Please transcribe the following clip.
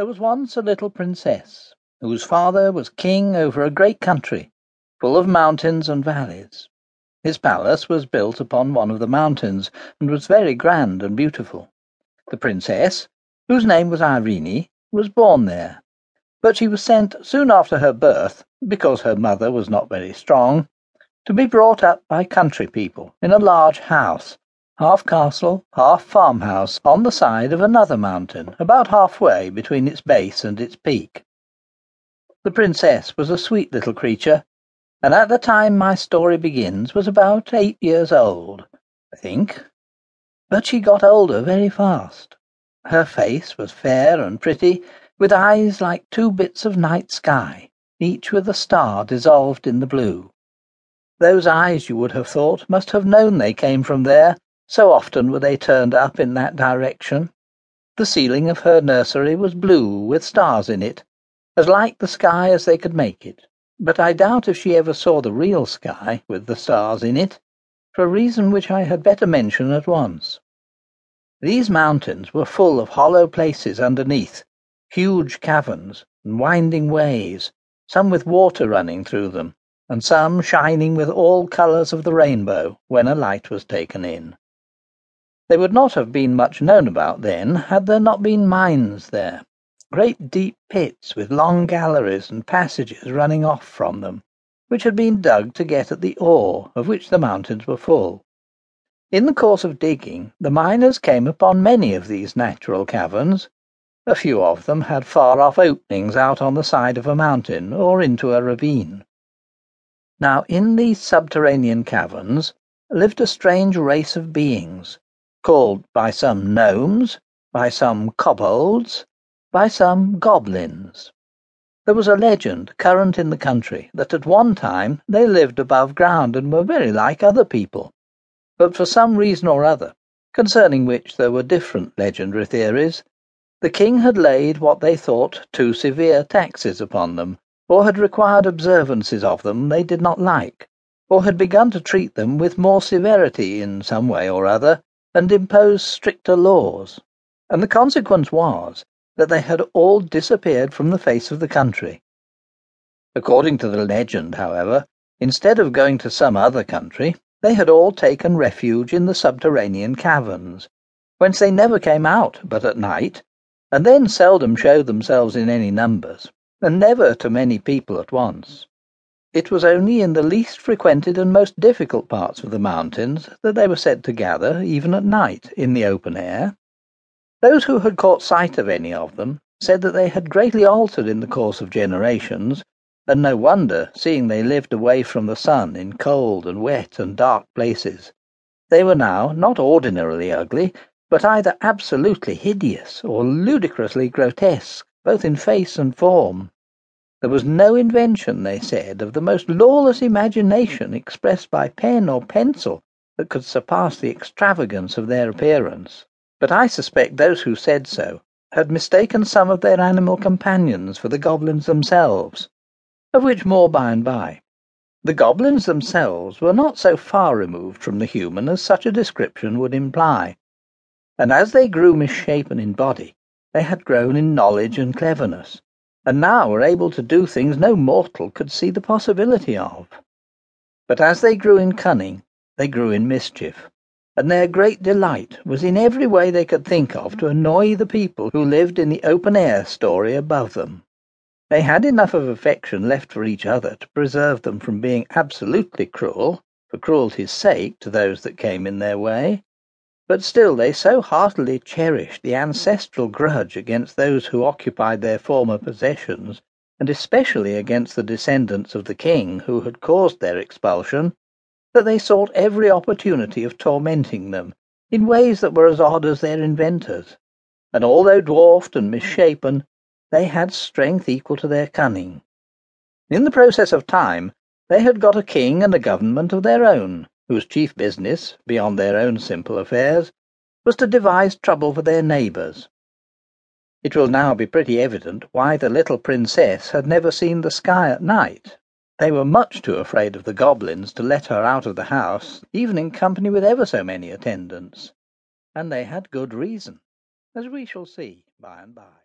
There was once a little princess, whose father was king over a great country, full of mountains and valleys. His palace was built upon one of the mountains, and was very grand and beautiful. The princess, whose name was Irene, was born there. But she was sent soon after her birth, because her mother was not very strong, to be brought up by country people in a large house, half castle, half farmhouse, on the side of another mountain about half way between its base and its peak. The princess was a sweet little creature, and at the time my story begins was about eight years old, I think. But she got older very fast. Her face was fair and pretty, with eyes like two bits of night sky, each with a star dissolved in the blue. Those eyes, you would have thought, must have known they came from there, so often were they turned up in that direction. The ceiling of her nursery was blue with stars in it, as like the sky as they could make it, but I doubt if she ever saw the real sky with the stars in it, for a reason which I had better mention at once. These mountains were full of hollow places underneath, huge caverns and winding ways, some with water running through them, and some shining with all colours of the rainbow when a light was taken in. They would not have been much known about then had there not been mines there great deep pits with long galleries and passages running off from them, which had been dug to get at the ore of which the mountains were full. In the course of digging, the miners came upon many of these natural caverns. A few of them had far off openings out on the side of a mountain or into a ravine. Now in these subterranean caverns lived a strange race of beings called by some gnomes, by some kobolds, by some goblins. There was a legend current in the country that at one time they lived above ground and were very like other people. But for some reason or other, concerning which there were different legendary theories, the king had laid what they thought too severe taxes upon them, or had required observances of them they did not like, or had begun to treat them with more severity in some way or other and impose stricter laws, and the consequence was that they had all disappeared from the face of the country. According to the legend, however, instead of going to some other country, they had all taken refuge in the subterranean caverns, whence they never came out but at night, and then seldom showed themselves in any numbers, and never to many people at once. It was only in the least frequented and most difficult parts of the mountains that they were said to gather, even at night, in the open air. Those who had caught sight of any of them said that they had greatly altered in the course of generations, and no wonder, seeing they lived away from the sun in cold and wet and dark places. They were now not ordinarily ugly, but either absolutely hideous or ludicrously grotesque, both in face and form. There was no invention, they said, of the most lawless imagination expressed by pen or pencil that could surpass the extravagance of their appearance. But I suspect those who said so had mistaken some of their animal companions for the goblins themselves, of which more by and by. The goblins themselves were not so far removed from the human as such a description would imply, and as they grew misshapen in body, they had grown in knowledge and cleverness and now were able to do things no mortal could see the possibility of. But as they grew in cunning, they grew in mischief, and their great delight was in every way they could think of to annoy the people who lived in the open air story above them. They had enough of affection left for each other to preserve them from being absolutely cruel, for cruelty's sake, to those that came in their way, but still they so heartily cherished the ancestral grudge against those who occupied their former possessions, and especially against the descendants of the king who had caused their expulsion, that they sought every opportunity of tormenting them in ways that were as odd as their inventors, and although dwarfed and misshapen, they had strength equal to their cunning. In the process of time they had got a king and a government of their own, whose chief business, beyond their own simple affairs, was to devise trouble for their neighbours. It will now be pretty evident why the little princess had never seen the sky at night. They were much too afraid of the goblins to let her out of the house, even in company with ever so many attendants. And they had good reason, as we shall see by and by.